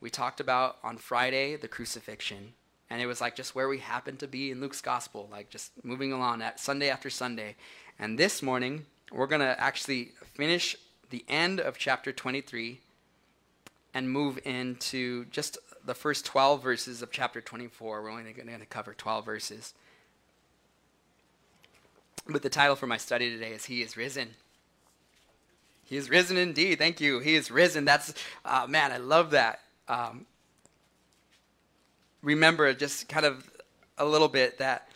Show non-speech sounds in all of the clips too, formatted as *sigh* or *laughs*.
We talked about on Friday the crucifixion, and it was like just where we happened to be in Luke's gospel, like just moving along at Sunday after Sunday. And this morning, we're going to actually finish the end of chapter 23 and move into just the first 12 verses of chapter 24. We're only going to cover 12 verses. But the title for my study today is He is Risen. He is risen indeed. Thank you. He is risen. That's, uh, man, I love that. Um, remember just kind of a little bit that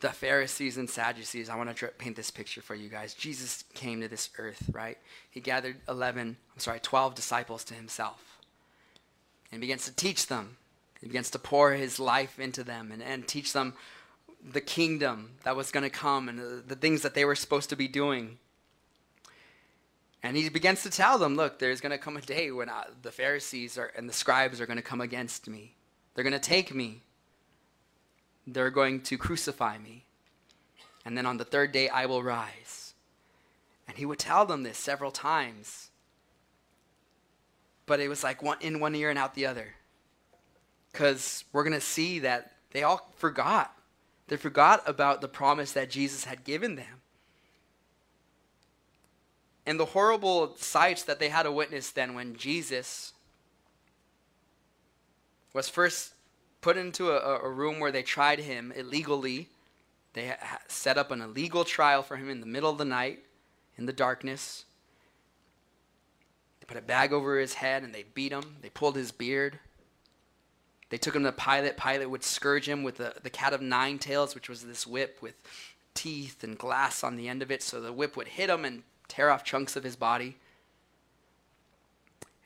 the Pharisees and Sadducees, I want to paint this picture for you guys. Jesus came to this earth, right? He gathered 11, I'm sorry, 12 disciples to himself and begins to teach them. He begins to pour his life into them and, and teach them the kingdom that was going to come and the, the things that they were supposed to be doing. And he begins to tell them, look, there's going to come a day when I, the Pharisees are, and the scribes are going to come against me. They're going to take me. They're going to crucify me. And then on the third day, I will rise. And he would tell them this several times. But it was like one, in one ear and out the other. Because we're going to see that they all forgot. They forgot about the promise that Jesus had given them and the horrible sights that they had to witness then when Jesus was first put into a, a room where they tried him illegally. They set up an illegal trial for him in the middle of the night, in the darkness. They put a bag over his head and they beat him. They pulled his beard. They took him to Pilate. Pilate would scourge him with the, the cat of nine tails, which was this whip with teeth and glass on the end of it. So the whip would hit him and tear off chunks of his body.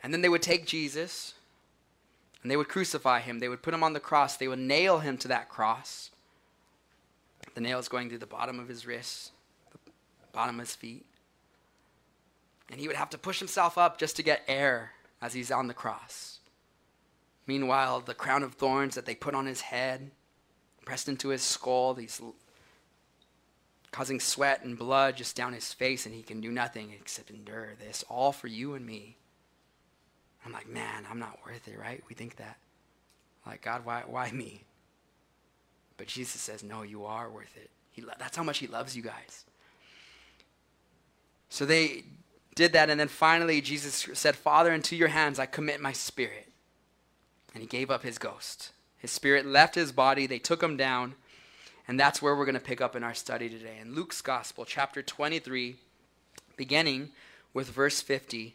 And then they would take Jesus and they would crucify him. They would put him on the cross. They would nail him to that cross. The nails going through the bottom of his wrists, the bottom of his feet. And he would have to push himself up just to get air as he's on the cross. Meanwhile, the crown of thorns that they put on his head, pressed into his skull, these causing sweat and blood just down his face, and he can do nothing except endure this, all for you and me. I'm like, man, I'm not worth it, right? We think that. Like, God, why, why me? But Jesus says, no, you are worth it. He lo- that's how much he loves you guys. So they did that, and then finally Jesus said, Father, into your hands I commit my spirit. And he gave up his ghost. His spirit left his body. They took him down. And that's where we're going to pick up in our study today. In Luke's Gospel, chapter 23, beginning with verse 50,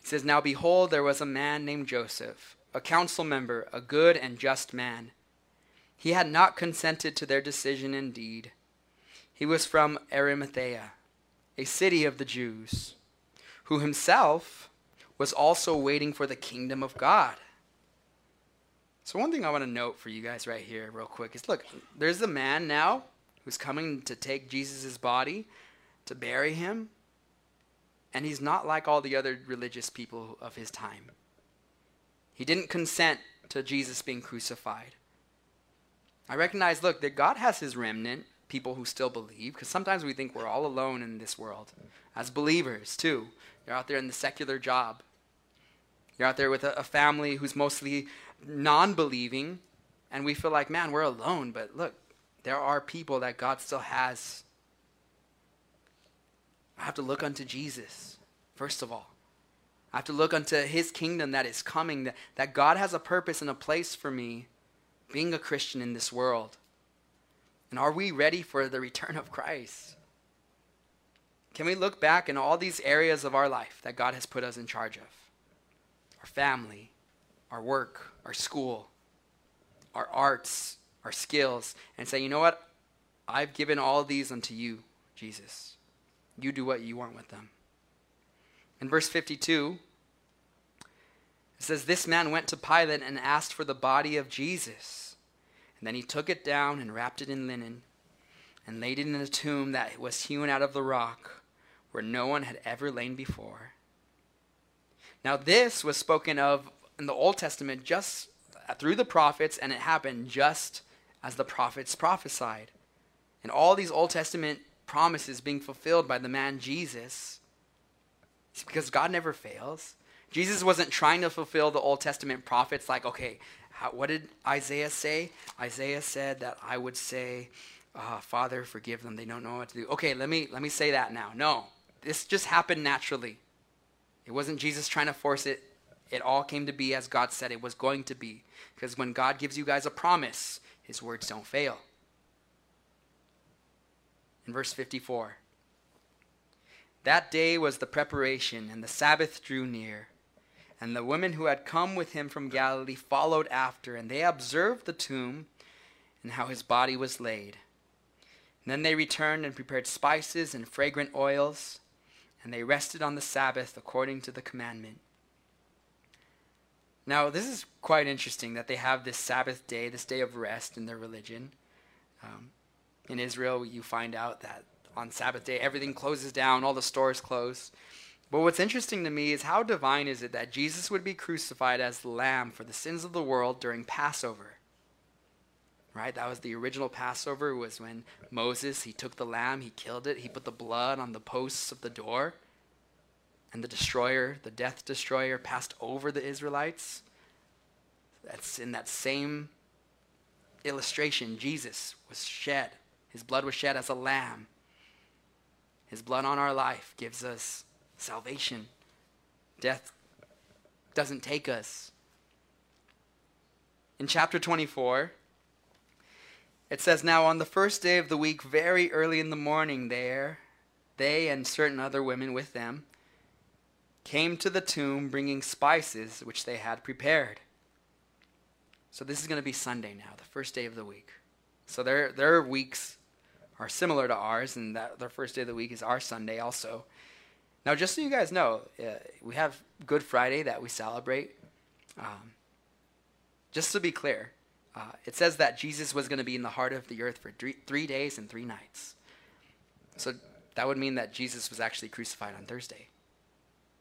it says, Now behold, there was a man named Joseph, a council member, a good and just man. He had not consented to their decision indeed. He was from Arimathea, a city of the Jews, who himself was also waiting for the kingdom of God. So, one thing I want to note for you guys right here, real quick, is look, there's a man now who's coming to take Jesus' body to bury him, and he's not like all the other religious people of his time. He didn't consent to Jesus being crucified. I recognize, look, that God has his remnant, people who still believe, because sometimes we think we're all alone in this world. As believers, too. You're out there in the secular job. You're out there with a, a family who's mostly non believing, and we feel like, man, we're alone. But look, there are people that God still has. I have to look unto Jesus, first of all. I have to look unto his kingdom that is coming, that, that God has a purpose and a place for me being a Christian in this world. And are we ready for the return of Christ? Can we look back in all these areas of our life that God has put us in charge of? Our family, our work, our school, our arts, our skills, and say, you know what? I've given all these unto you, Jesus. You do what you want with them. In verse 52, it says, This man went to Pilate and asked for the body of Jesus. And then he took it down and wrapped it in linen and laid it in a tomb that was hewn out of the rock where no one had ever lain before. Now, this was spoken of in the Old Testament just through the prophets, and it happened just as the prophets prophesied. And all these Old Testament promises being fulfilled by the man Jesus. It's because God never fails. Jesus wasn't trying to fulfill the Old Testament prophets, like, okay, how, what did Isaiah say? Isaiah said that I would say, uh, Father, forgive them. They don't know what to do. Okay, let me, let me say that now. No, this just happened naturally. It wasn't Jesus trying to force it. It all came to be as God said it was going to be. Because when God gives you guys a promise, his words don't fail. In verse 54, that day was the preparation, and the Sabbath drew near. And the women who had come with him from Galilee followed after, and they observed the tomb and how his body was laid. And then they returned and prepared spices and fragrant oils, and they rested on the Sabbath according to the commandment. Now, this is quite interesting that they have this Sabbath day, this day of rest in their religion. Um, in Israel, you find out that on Sabbath day, everything closes down, all the stores close. But what's interesting to me is how divine is it that Jesus would be crucified as the lamb for the sins of the world during Passover? Right? That was the original Passover was when Moses, he took the lamb, he killed it, he put the blood on the posts of the door, and the destroyer, the death destroyer passed over the Israelites. That's in that same illustration Jesus was shed. His blood was shed as a lamb. His blood on our life gives us salvation. Death doesn't take us. In chapter 24, it says, Now on the first day of the week, very early in the morning, there, they and certain other women with them came to the tomb bringing spices which they had prepared. So this is going to be Sunday now, the first day of the week. So their, their weeks are similar to ours, and that their first day of the week is our Sunday also. Now, just so you guys know, uh, we have Good Friday that we celebrate. Um, just to be clear, uh, it says that Jesus was going to be in the heart of the earth for three, three days and three nights. So that would mean that Jesus was actually crucified on Thursday.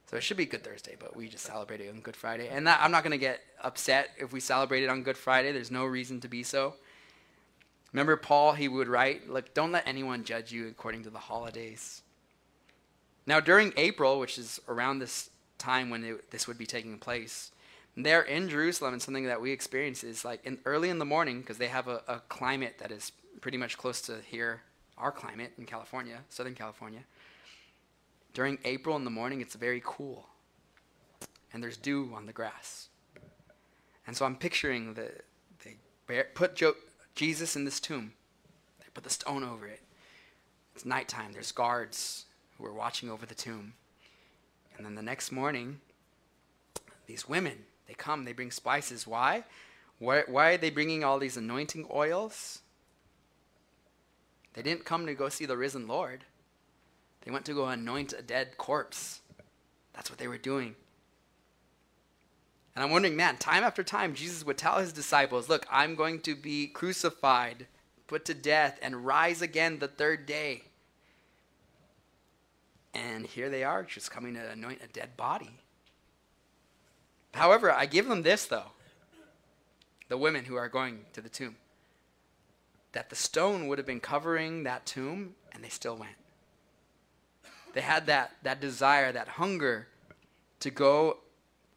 So it should be Good Thursday, but we just celebrated on Good Friday. And that, I'm not going to get upset if we celebrated on Good Friday. There's no reason to be so. Remember Paul, he would write, look, don't let anyone judge you according to the holidays. Now, during April, which is around this time when it, this would be taking place, there in Jerusalem, and something that we experience is like in, early in the morning, because they have a, a climate that is pretty much close to here, our climate in California, Southern California. During April in the morning, it's very cool, and there's dew on the grass. And so I'm picturing the they put jo- Jesus in this tomb. They put the stone over it. It's nighttime. There's guards who are watching over the tomb. And then the next morning, these women, they come, they bring spices. Why? Why, why are they bringing all these anointing oils? They didn't come to go see the risen Lord. They went to go anoint a dead corpse. That's what they were doing. And I'm wondering, man, time after time, Jesus would tell his disciples, Look, I'm going to be crucified, put to death, and rise again the third day. And here they are, just coming to anoint a dead body. However, I give them this, though the women who are going to the tomb that the stone would have been covering that tomb, and they still went. They had that, that desire, that hunger to go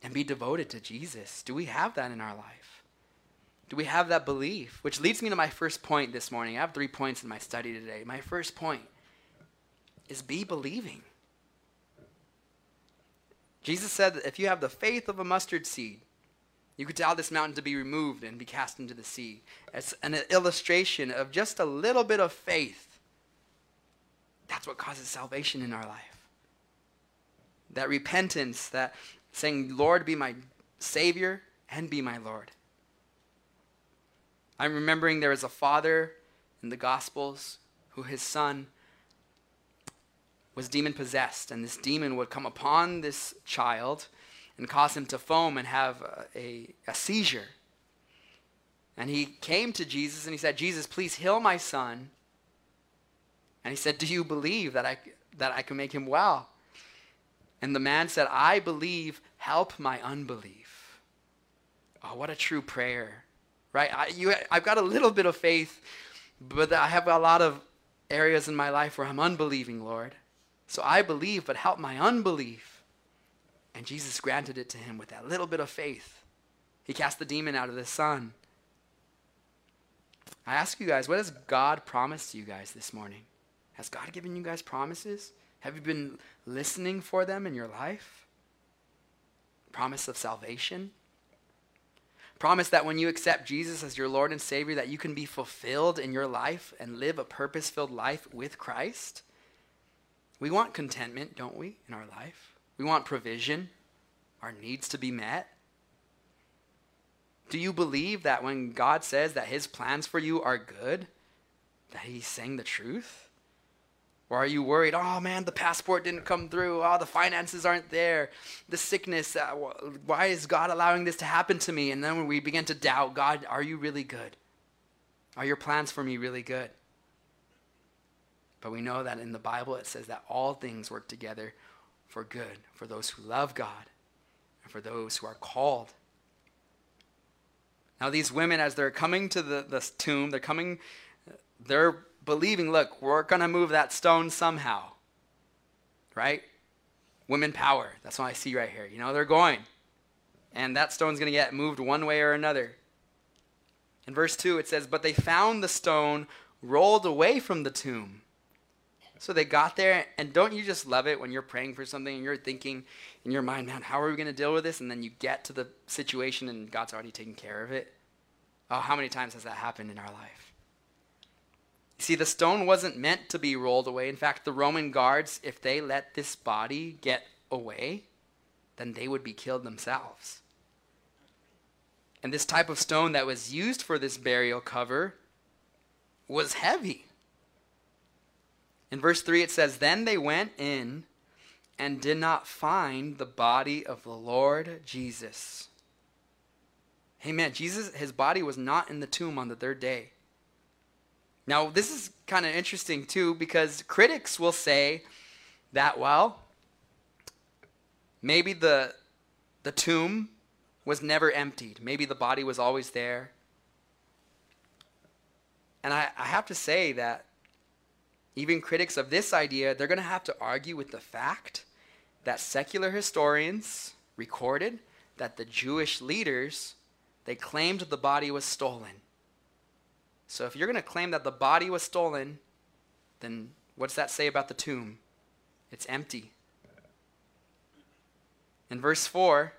and be devoted to Jesus. Do we have that in our life? Do we have that belief? Which leads me to my first point this morning. I have three points in my study today. My first point is be believing. Jesus said that if you have the faith of a mustard seed, you could tell this mountain to be removed and be cast into the sea. It's an illustration of just a little bit of faith. That's what causes salvation in our life. That repentance, that saying, Lord, be my Savior and be my Lord. I'm remembering there was a father in the Gospels who his son was demon possessed, and this demon would come upon this child and cause him to foam and have a, a, a seizure. And he came to Jesus and he said, Jesus, please heal my son. And he said, Do you believe that I, that I can make him well? And the man said, I believe, help my unbelief. Oh, what a true prayer, right? I, you, I've got a little bit of faith, but I have a lot of areas in my life where I'm unbelieving, Lord. So I believe, but help my unbelief. And Jesus granted it to him with that little bit of faith. He cast the demon out of the son. I ask you guys, what has God promised you guys this morning? Has God given you guys promises? Have you been listening for them in your life? Promise of salvation? Promise that when you accept Jesus as your Lord and Savior that you can be fulfilled in your life and live a purpose-filled life with Christ? We want contentment, don't we, in our life? We want provision, our needs to be met. Do you believe that when God says that his plans for you are good, that he's saying the truth? Or are you worried, oh man, the passport didn't come through, oh, the finances aren't there, the sickness, uh, why is God allowing this to happen to me? And then we begin to doubt, God, are you really good? Are your plans for me really good? But we know that in the Bible it says that all things work together for good, for those who love God, and for those who are called now, these women, as they're coming to the, the tomb, they're coming, they're believing, look, we're going to move that stone somehow. Right? Women power. That's what I see right here. You know, they're going. And that stone's going to get moved one way or another. In verse 2, it says, But they found the stone rolled away from the tomb. So they got there, and don't you just love it when you're praying for something and you're thinking in your mind, man, how are we going to deal with this? And then you get to the situation and God's already taken care of it. Oh, how many times has that happened in our life? You see, the stone wasn't meant to be rolled away. In fact, the Roman guards, if they let this body get away, then they would be killed themselves. And this type of stone that was used for this burial cover was heavy. In verse 3, it says, Then they went in and did not find the body of the Lord Jesus. Amen. Jesus, his body was not in the tomb on the third day. Now, this is kind of interesting too, because critics will say that, well, maybe the, the tomb was never emptied. Maybe the body was always there. And I, I have to say that even critics of this idea, they're going to have to argue with the fact that secular historians recorded that the Jewish leaders they claimed the body was stolen. So if you're going to claim that the body was stolen, then what's that say about the tomb? It's empty. In verse 4,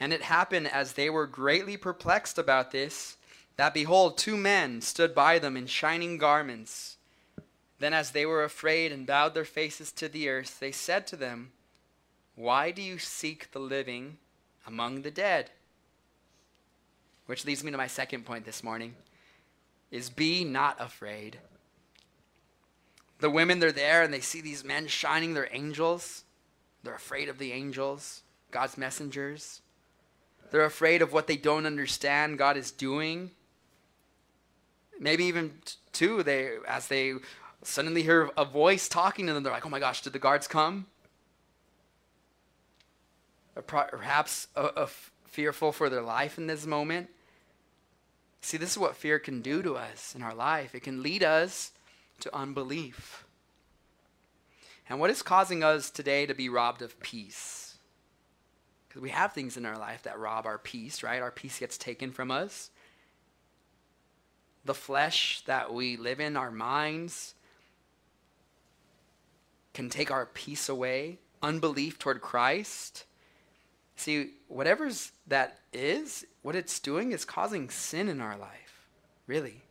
and it happened as they were greatly perplexed about this that behold, two men stood by them in shining garments. Then, as they were afraid and bowed their faces to the earth, they said to them, Why do you seek the living among the dead? Which leads me to my second point this morning is be not afraid. The women, they're there and they see these men shining they're angels. They're afraid of the angels, God's messengers. They're afraid of what they don't understand God is doing. Maybe even two, they as they suddenly hear a voice talking to them, they're like, "Oh my gosh, did the guards come?" Perhaps fearful for their life in this moment. See, this is what fear can do to us in our life. It can lead us to unbelief. And what is causing us today to be robbed of peace? Because we have things in our life that rob our peace, right? Our peace gets taken from us the flesh that we live in, our minds, can take our peace away, unbelief toward Christ. See, whatever's that is, what it's doing is causing sin in our life, really.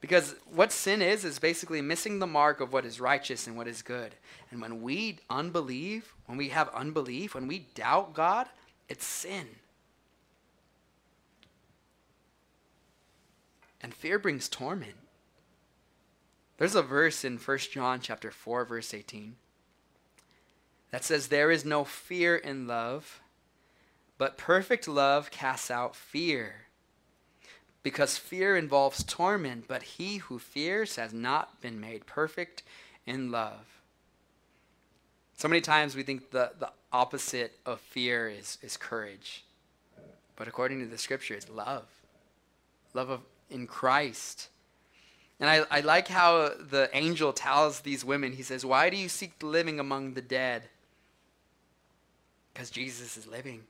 Because what sin is, is basically missing the mark of what is righteous and what is good. And when we unbelieve, when we have unbelief, when we doubt God, it's sin. And fear brings torment. There's a verse in 1 John chapter 4 verse 18 that says there is no fear in love, but perfect love casts out fear. Because fear involves torment, but he who fears has not been made perfect in love. So many times we think the, the opposite of fear is, is courage. But according to the scripture, it's love. Love of in Christ. And I, I like how the angel tells these women, he says, Why do you seek the living among the dead? Because Jesus is living.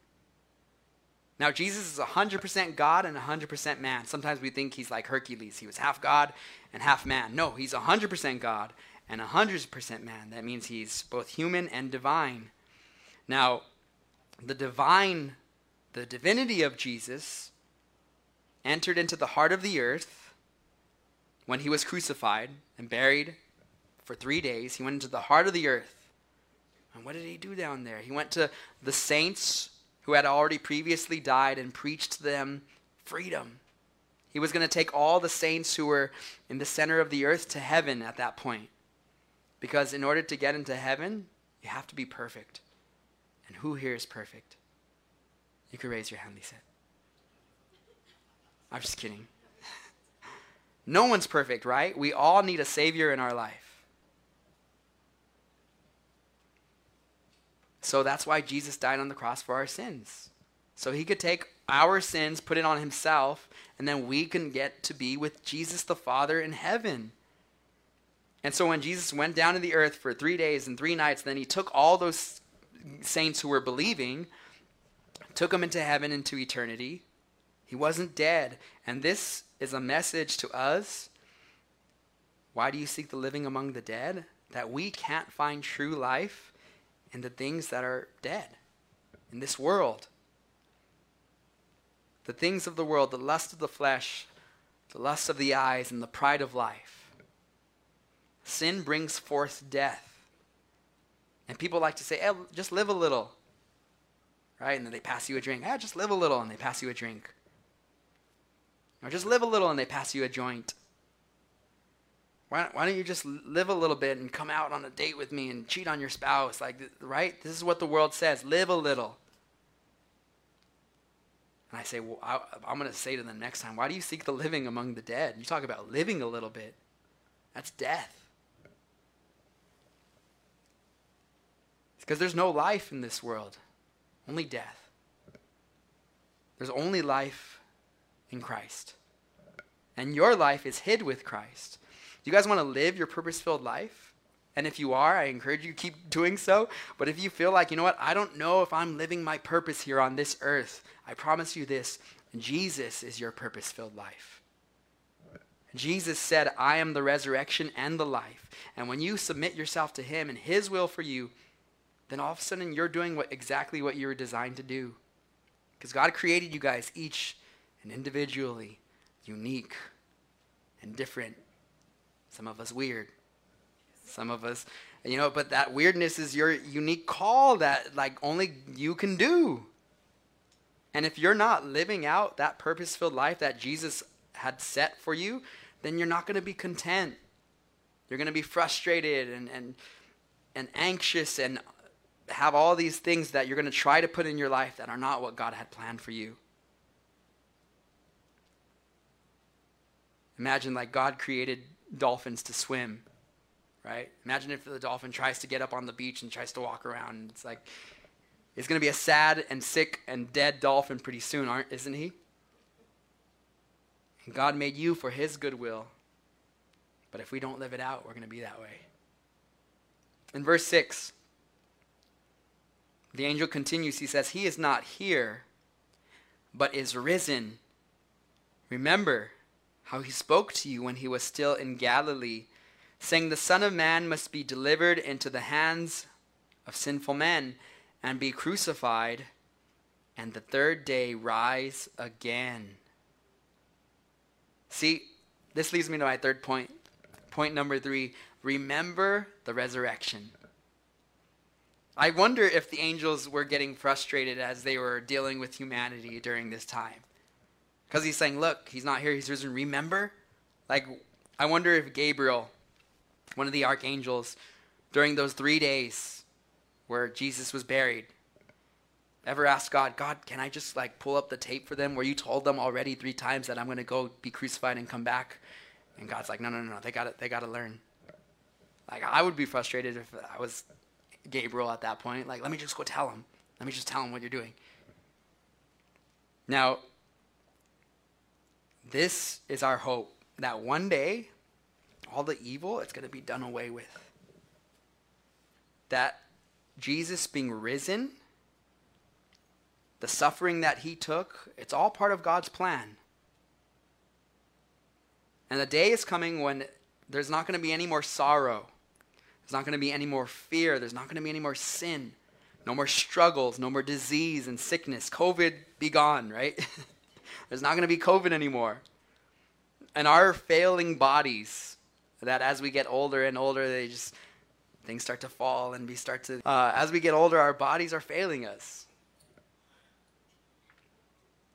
Now, Jesus is 100% God and 100% man. Sometimes we think he's like Hercules. He was half God and half man. No, he's 100% God and 100% man. That means he's both human and divine. Now, the divine, the divinity of Jesus entered into the heart of the earth when he was crucified and buried for three days. He went into the heart of the earth. And what did he do down there? He went to the saints who had already previously died and preached to them freedom. He was going to take all the saints who were in the center of the earth to heaven at that point. Because in order to get into heaven, you have to be perfect. And who here is perfect? You can raise your hand, Lisa. I'm just kidding. *laughs* no one's perfect, right? We all need a Savior in our life. So that's why Jesus died on the cross for our sins. So he could take our sins, put it on himself, and then we can get to be with Jesus the Father in heaven. And so when Jesus went down to the earth for three days and three nights, then he took all those saints who were believing, took them into heaven, into eternity. He wasn't dead. And this is a message to us. Why do you seek the living among the dead? That we can't find true life in the things that are dead in this world. The things of the world, the lust of the flesh, the lust of the eyes, and the pride of life. Sin brings forth death. And people like to say, hey, just live a little. Right? And then they pass you a drink. Hey, just live a little, and they pass you a drink. Or just live a little, and they pass you a joint. Why, why don't you just live a little bit and come out on a date with me and cheat on your spouse? Like, right? This is what the world says. Live a little. And I say, well, I, I'm going to say to them next time, why do you seek the living among the dead? You talk about living a little bit. That's death. Because there's no life in this world, only death. There's only life in Christ. And your life is hid with Christ. Do you guys want to live your purpose filled life? And if you are, I encourage you to keep doing so. But if you feel like, you know what, I don't know if I'm living my purpose here on this earth, I promise you this Jesus is your purpose filled life. Jesus said, I am the resurrection and the life. And when you submit yourself to Him and His will for you, then all of a sudden you're doing what, exactly what you were designed to do. Because God created you guys each and individually, unique and different. Some of us weird. Some of us, you know, but that weirdness is your unique call that like only you can do. And if you're not living out that purpose filled life that Jesus had set for you, then you're not going to be content. You're going to be frustrated and, and, and anxious and have all these things that you're going to try to put in your life that are not what God had planned for you. Imagine like God created dolphins to swim, right? Imagine if the dolphin tries to get up on the beach and tries to walk around. It's like, it's going to be a sad and sick and dead dolphin pretty soon, aren't, isn't he? God made you for his goodwill. But if we don't live it out, we're going to be that way. In verse 6, the angel continues. He says, He is not here, but is risen. Remember how he spoke to you when he was still in Galilee, saying, The Son of Man must be delivered into the hands of sinful men and be crucified, and the third day rise again. See, this leads me to my third point. Point number three remember the resurrection. I wonder if the angels were getting frustrated as they were dealing with humanity during this time. Because he's saying, Look, he's not here, he's risen. Remember? Like, I wonder if Gabriel, one of the archangels, during those three days where Jesus was buried, ever asked God, God, can I just like pull up the tape for them where you told them already three times that I'm going to go be crucified and come back? And God's like, no, no, no, no. they got to, they got to learn. Like I would be frustrated if I was Gabriel at that point. Like, let me just go tell him. Let me just tell him what you're doing. Now, this is our hope that one day, all the evil, it's going to be done away with. That Jesus being risen the suffering that he took, it's all part of God's plan. And the day is coming when there's not going to be any more sorrow. There's not going to be any more fear. There's not going to be any more sin. No more struggles, no more disease and sickness. COVID be gone, right? *laughs* There's not going to be COVID anymore. And our failing bodies, that as we get older and older, they just, things start to fall and we start to, uh, as we get older, our bodies are failing us.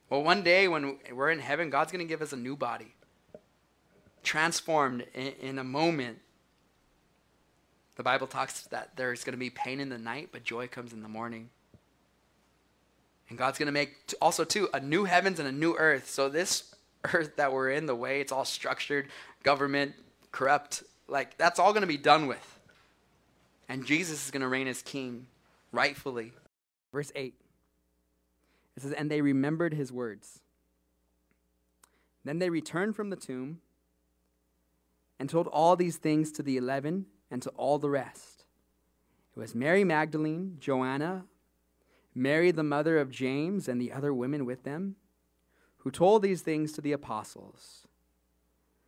Well, one day when we're in heaven, God's going to give us a new body transformed in, in a moment. The Bible talks that there's going to be pain in the night, but joy comes in the morning. And God's going to make also too a new heavens and a new earth. So this *laughs* earth that we're in, the way it's all structured, government, corrupt, like that's all going to be done with. And Jesus is going to reign as king rightfully. Verse 8. It says, And they remembered his words. Then they returned from the tomb and told all these things to the eleven and to all the rest. It was Mary Magdalene, Joanna, Mary the mother of James, and the other women with them, who told these things to the apostles.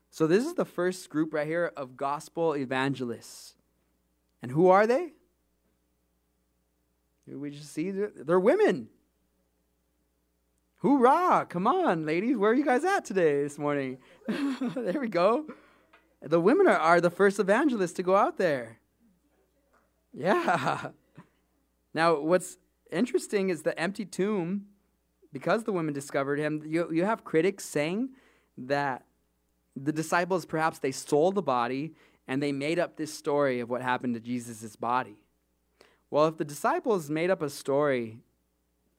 So, this is the first group right here of gospel evangelists. And who are they? We just see they're women. Hoorah! Come on, ladies. Where are you guys at today, this morning? *laughs* there we go. The women are, are the first evangelists to go out there. Yeah. *laughs* Now, what's interesting is the empty tomb, because the women discovered him, you, you have critics saying that the disciples perhaps they stole the body and they made up this story of what happened to Jesus' body. Well, if the disciples made up a story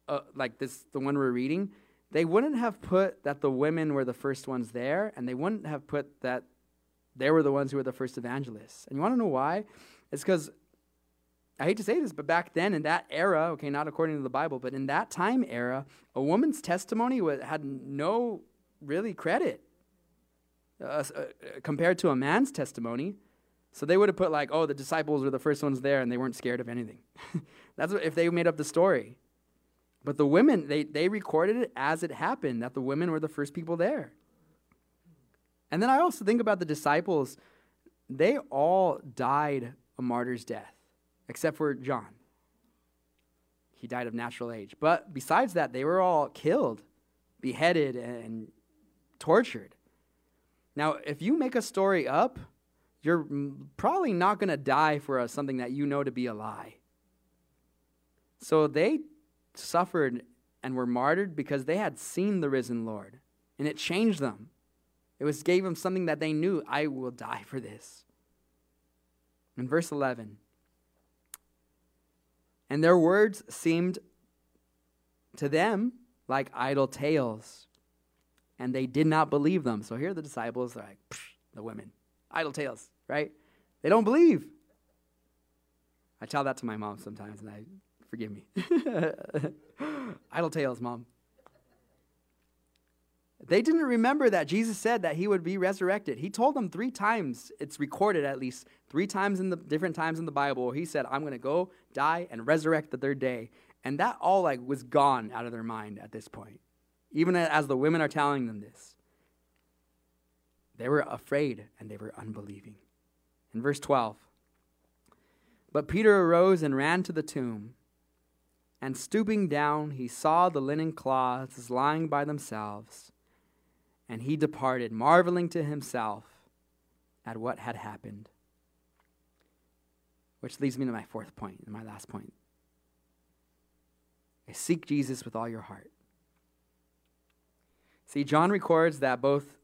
uh, like this, the one we're reading, they wouldn't have put that the women were the first ones there, and they wouldn't have put that they were the ones who were the first evangelists. And you want to know why? It's because, I hate to say this, but back then in that era, okay, not according to the Bible, but in that time era, a woman's testimony had no really credit uh, uh, compared to a man's testimony. So they would have put like, oh, the disciples were the first ones there and they weren't scared of anything. *laughs* That's what, if they made up the story. But the women, they, they recorded it as it happened, that the women were the first people there. And then I also think about the disciples. They all died a martyr's death, except for John. He died of natural age. But besides that, they were all killed, beheaded, and tortured. Now, if you make a story up, you're probably not going to die for uh, something that you know to be a lie. So they suffered and were martyred because they had seen the risen Lord, and it changed them. It was gave them something that they knew, I will die for this. In verse 11, and their words seemed to them like idle tales, and they did not believe them. So here the disciples are like, the women, idle tales, right? They don't believe. I tell that to my mom sometimes, and I forgive me. *laughs* idle tales, mom. They didn't remember that Jesus said that he would be resurrected. He told them three times, it's recorded at least three times in the different times in the Bible. He said, I'm going to go die and resurrect the third day. And that all like was gone out of their mind at this point. Even as the women are telling them this. They were afraid and they were unbelieving. In verse 12, but Peter arose and ran to the tomb. And stooping down, he saw the linen cloths lying by themselves and he departed, marveling to himself at what had happened. Which leads me to my fourth point, and my last point. I seek Jesus with all your heart. See, John records that both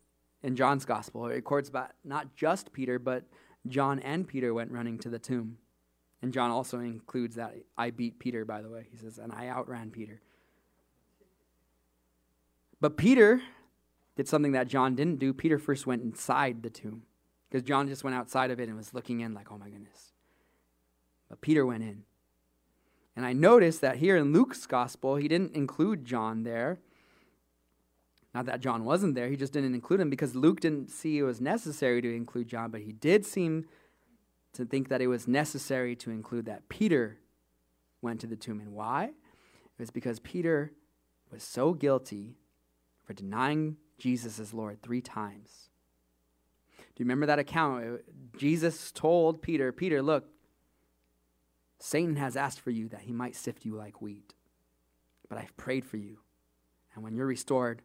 in John's gospel, it records about not just Peter, but John and Peter went running to the tomb. And John also includes that I beat Peter, by the way. He says, and I outran Peter. But Peter did something that John didn't do. Peter first went inside the tomb because John just went outside of it and was looking in, like, oh my goodness. But Peter went in. And I noticed that here in Luke's gospel, he didn't include John there. Not that John wasn't there, he just didn't include him because Luke didn't see it was necessary to include John, but he did seem to think that it was necessary to include that Peter went to the tomb. And why? It was because Peter was so guilty for denying Jesus is Lord three times. Do you remember that account? Jesus told Peter, Peter, look, Satan has asked for you that he might sift you like wheat, but I've prayed for you. And when you're restored,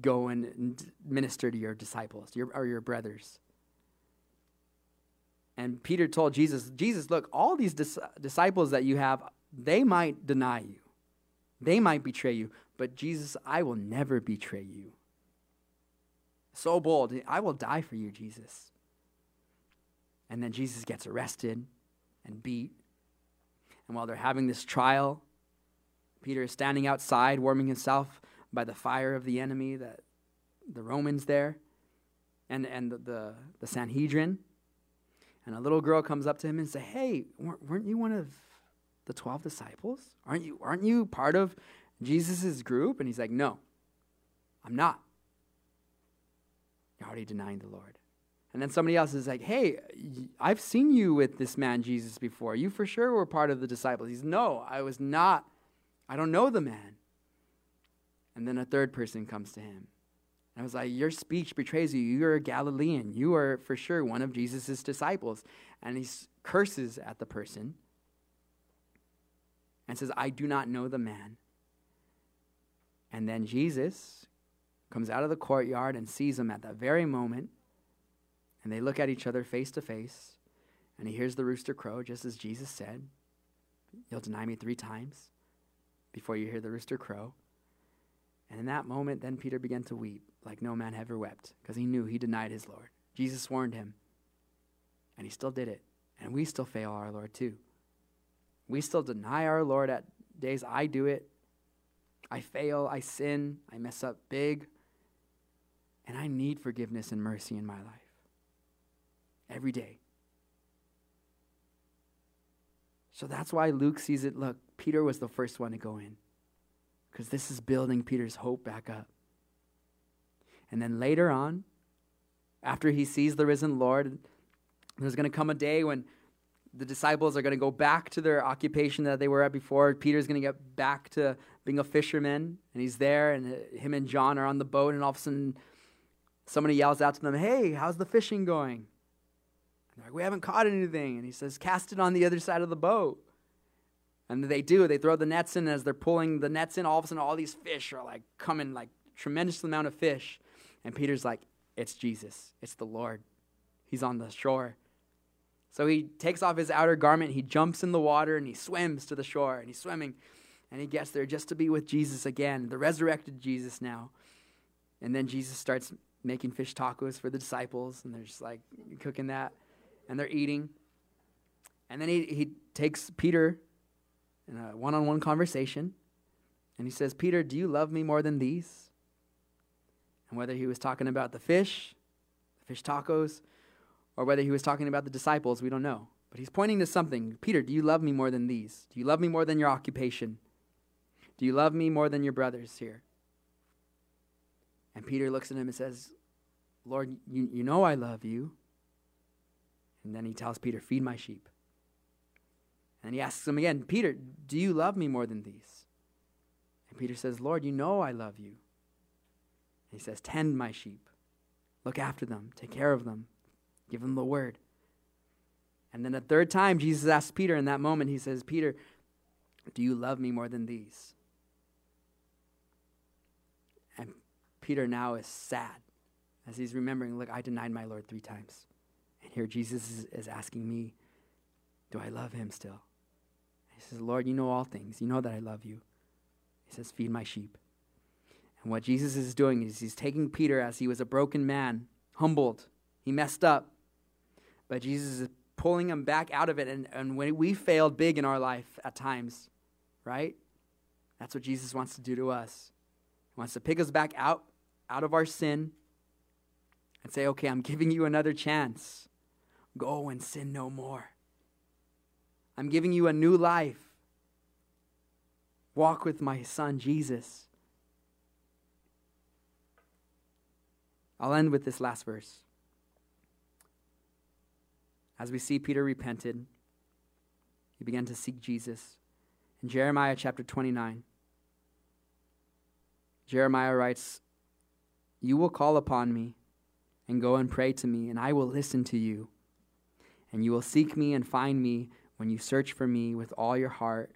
go and minister to your disciples your, or your brothers. And Peter told Jesus, Jesus, look, all these dis- disciples that you have, they might deny you. They might betray you. But Jesus, I will never betray you. So bold. I will die for you, Jesus. And then Jesus gets arrested and beat. And while they're having this trial, Peter is standing outside warming himself by the fire of the enemy, that the Romans there, and, and the, the, the Sanhedrin. And a little girl comes up to him and says, Hey, weren't you one of the 12 disciples? Aren't you, aren't you part of Jesus' group? And he's like, No, I'm not. You're already denying the Lord. And then somebody else is like, Hey, I've seen you with this man Jesus before. You for sure were part of the disciples. He's, No, I was not. I don't know the man. And then a third person comes to him. And I was like, Your speech betrays you. You're a Galilean. You are for sure one of Jesus' disciples. And he curses at the person and says, I do not know the man. And then Jesus comes out of the courtyard and sees him at that very moment. And they look at each other face to face. And he hears the rooster crow, just as Jesus said, You'll deny me three times before you hear the rooster crow. And in that moment, then Peter began to weep like no man ever wept because he knew he denied his Lord. Jesus warned him, and he still did it. And we still fail our Lord too. We still deny our Lord at days. I do it. I fail. I sin. I mess up big. And I need forgiveness and mercy in my life every day. So that's why Luke sees it. Look, Peter was the first one to go in because this is building Peter's hope back up. And then later on, after he sees the risen Lord, there's going to come a day when the disciples are going to go back to their occupation that they were at before. Peter's going to get back to being a fisherman, and he's there, and uh, him and John are on the boat, and all of a sudden, somebody yells out to them, Hey, how's the fishing going? And like, We haven't caught anything. And he says, Cast it on the other side of the boat. And they do. They throw the nets in. As they're pulling the nets in, all of a sudden, all these fish are like coming, like tremendous amount of fish. And Peter's like, It's Jesus. It's the Lord. He's on the shore. So he takes off his outer garment, he jumps in the water, and he swims to the shore. And he's swimming. And he gets there just to be with Jesus again, the resurrected Jesus now. And then Jesus starts making fish tacos for the disciples, and they're just like cooking that, and they're eating. And then he, he takes Peter in a one on one conversation. And he says, Peter, do you love me more than these? And whether he was talking about the fish, the fish tacos, or whether he was talking about the disciples, we don't know. But he's pointing to something. Peter, do you love me more than these? Do you love me more than your occupation? Do you love me more than your brothers here? And Peter looks at him and says, Lord, you, you know I love you. And then he tells Peter, Feed my sheep. And he asks him again, Peter, do you love me more than these? And Peter says, Lord, you know I love you. And he says, Tend my sheep. Look after them. Take care of them. Give him the word. And then a third time, Jesus asks Peter in that moment, he says, Peter, do you love me more than these? And Peter now is sad as he's remembering, look, I denied my Lord three times. And here Jesus is, is asking me, do I love him still? He says, Lord, you know all things. You know that I love you. He says, Feed my sheep. And what Jesus is doing is he's taking Peter as he was a broken man, humbled. He messed up. But Jesus is pulling him back out of it. And, and when we failed big in our life at times, right? That's what Jesus wants to do to us. He wants to pick us back out, out of our sin and say, okay, I'm giving you another chance. Go and sin no more. I'm giving you a new life. Walk with my son, Jesus. I'll end with this last verse. As we see Peter repented, he began to seek Jesus. In Jeremiah chapter 29, Jeremiah writes, You will call upon me and go and pray to me, and I will listen to you. And you will seek me and find me when you search for me with all your heart,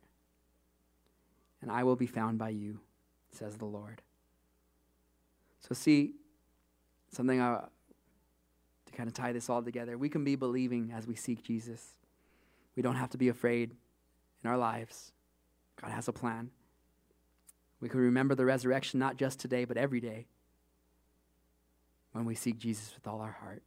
and I will be found by you, says the Lord. So, see, something I, kind of tie this all together, we can be believing as we seek Jesus. We don't have to be afraid in our lives. God has a plan. We can remember the resurrection not just today, but every day when we seek Jesus with all our heart.